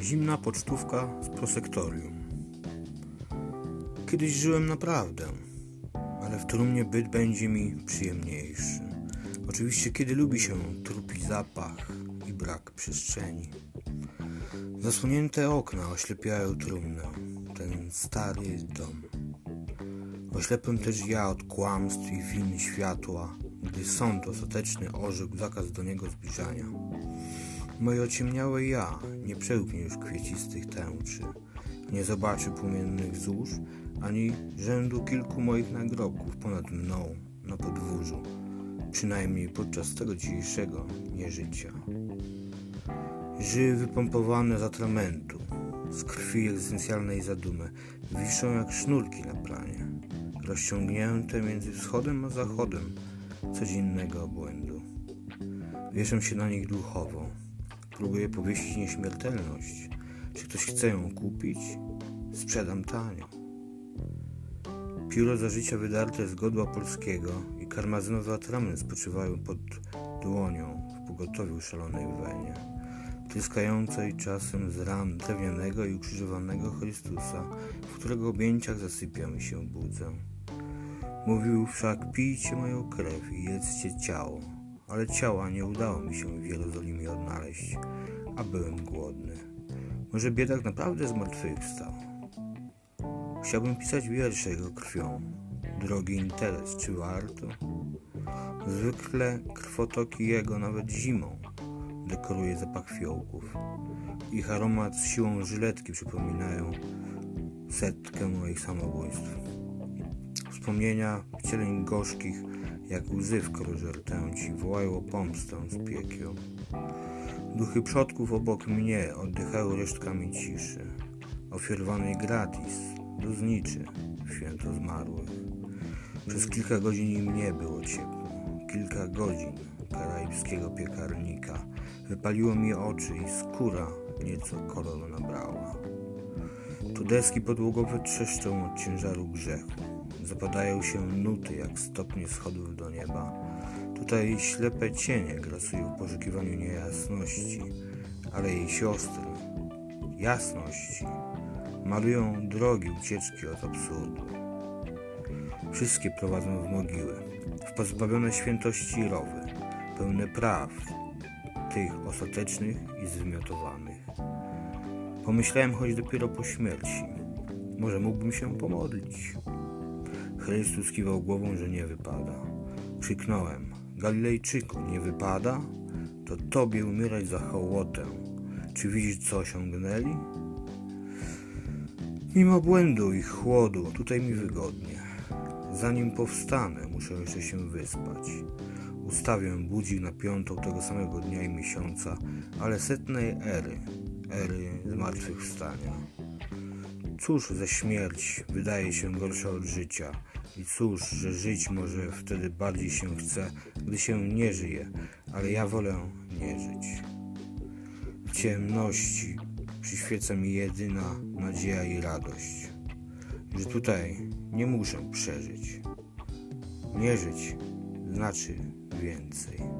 Zimna pocztówka z prosektorium. Kiedyś żyłem naprawdę, ale w trumnie byt będzie mi przyjemniejszy. Oczywiście, kiedy lubi się trupi zapach i brak przestrzeni. Zasłonięte okna oślepiają trumnę, ten stary dom. Oślepłem też ja od kłamstw i win światła, gdy sąd ostateczny orzekł zakaz do niego zbliżania. Moje ociemniałe ja nie przełknie już kwiecistych tęczy, nie zobaczy płomiennych złóż, ani rzędu kilku moich nagrobków ponad mną na podwórzu, przynajmniej podczas tego dzisiejszego nieżycia. Żyły wypompowane z atramentu, z krwi egzystencjalnej zadumy, wiszą jak sznurki na planie, rozciągnięte między wschodem a zachodem codziennego obłędu. Wieszam się na nich duchowo, próbuję powieścić nieśmiertelność. Czy ktoś chce ją kupić? Sprzedam tanio. Pióro za życia wydarte z godła polskiego i karmazynowy atrament spoczywają pod dłonią w pogotowiu szalonej wenie, tryskającej czasem z ran drewnianego i ukrzyżowanego Chrystusa, w którego objęciach zasypiam i się budzę. Mówił wszak, pijcie moją krew i jedzcie ciało, ale ciała nie udało mi się w Jerozolimie odnaleźć, a byłem głodny. Może biedak naprawdę zmartwychwstał? Chciałbym pisać wiersze jego krwią. Drogi interes, czy warto? Zwykle krwotoki jego nawet zimą dekoruje zapach fiołków. Ich aromat z siłą żyletki przypominają setkę moich samobójstw. Wspomnienia wcieleń gorzkich, jak łzy w korze rtęci, wołają o pomstę z piekieł. Duchy przodków obok mnie oddychają resztkami ciszy, ofiarowanej gratis, dozniczy, święto zmarłych. Przez kilka godzin im nie było ciepło. Kilka godzin karaibskiego piekarnika wypaliło mi oczy i skóra nieco koloru nabrała. Tu deski podłogowe trzeszczą od ciężaru grzechu. Zapadają się nuty jak stopnie schodów do nieba. Tutaj ślepe cienie grasują w poszukiwaniu niejasności, ale jej siostry, jasności, malują drogi ucieczki od absurdu. Wszystkie prowadzą w mogiły, w pozbawione świętości rowy, pełne praw, tych ostatecznych i zwymiotowanych. Pomyślałem choć dopiero po śmierci, może mógłbym się pomodlić. Chrystus kiwał głową, że nie wypada. Krzyknąłem, Galilejczyku, nie wypada? To tobie umierać za hołotę. Czy widzisz, co osiągnęli? Mimo błędu i chłodu, tutaj mi wygodnie. Zanim powstanę, muszę jeszcze się wyspać. Ustawię budzik na piątą tego samego dnia i miesiąca, ale setnej ery, ery zmartwychwstania. Cóż za śmierć wydaje się gorsza od życia i cóż, że żyć może wtedy bardziej się chce, gdy się nie żyje, ale ja wolę nie żyć. W ciemności przyświeca mi jedyna nadzieja i radość, że tutaj nie muszę przeżyć. Nie żyć znaczy więcej.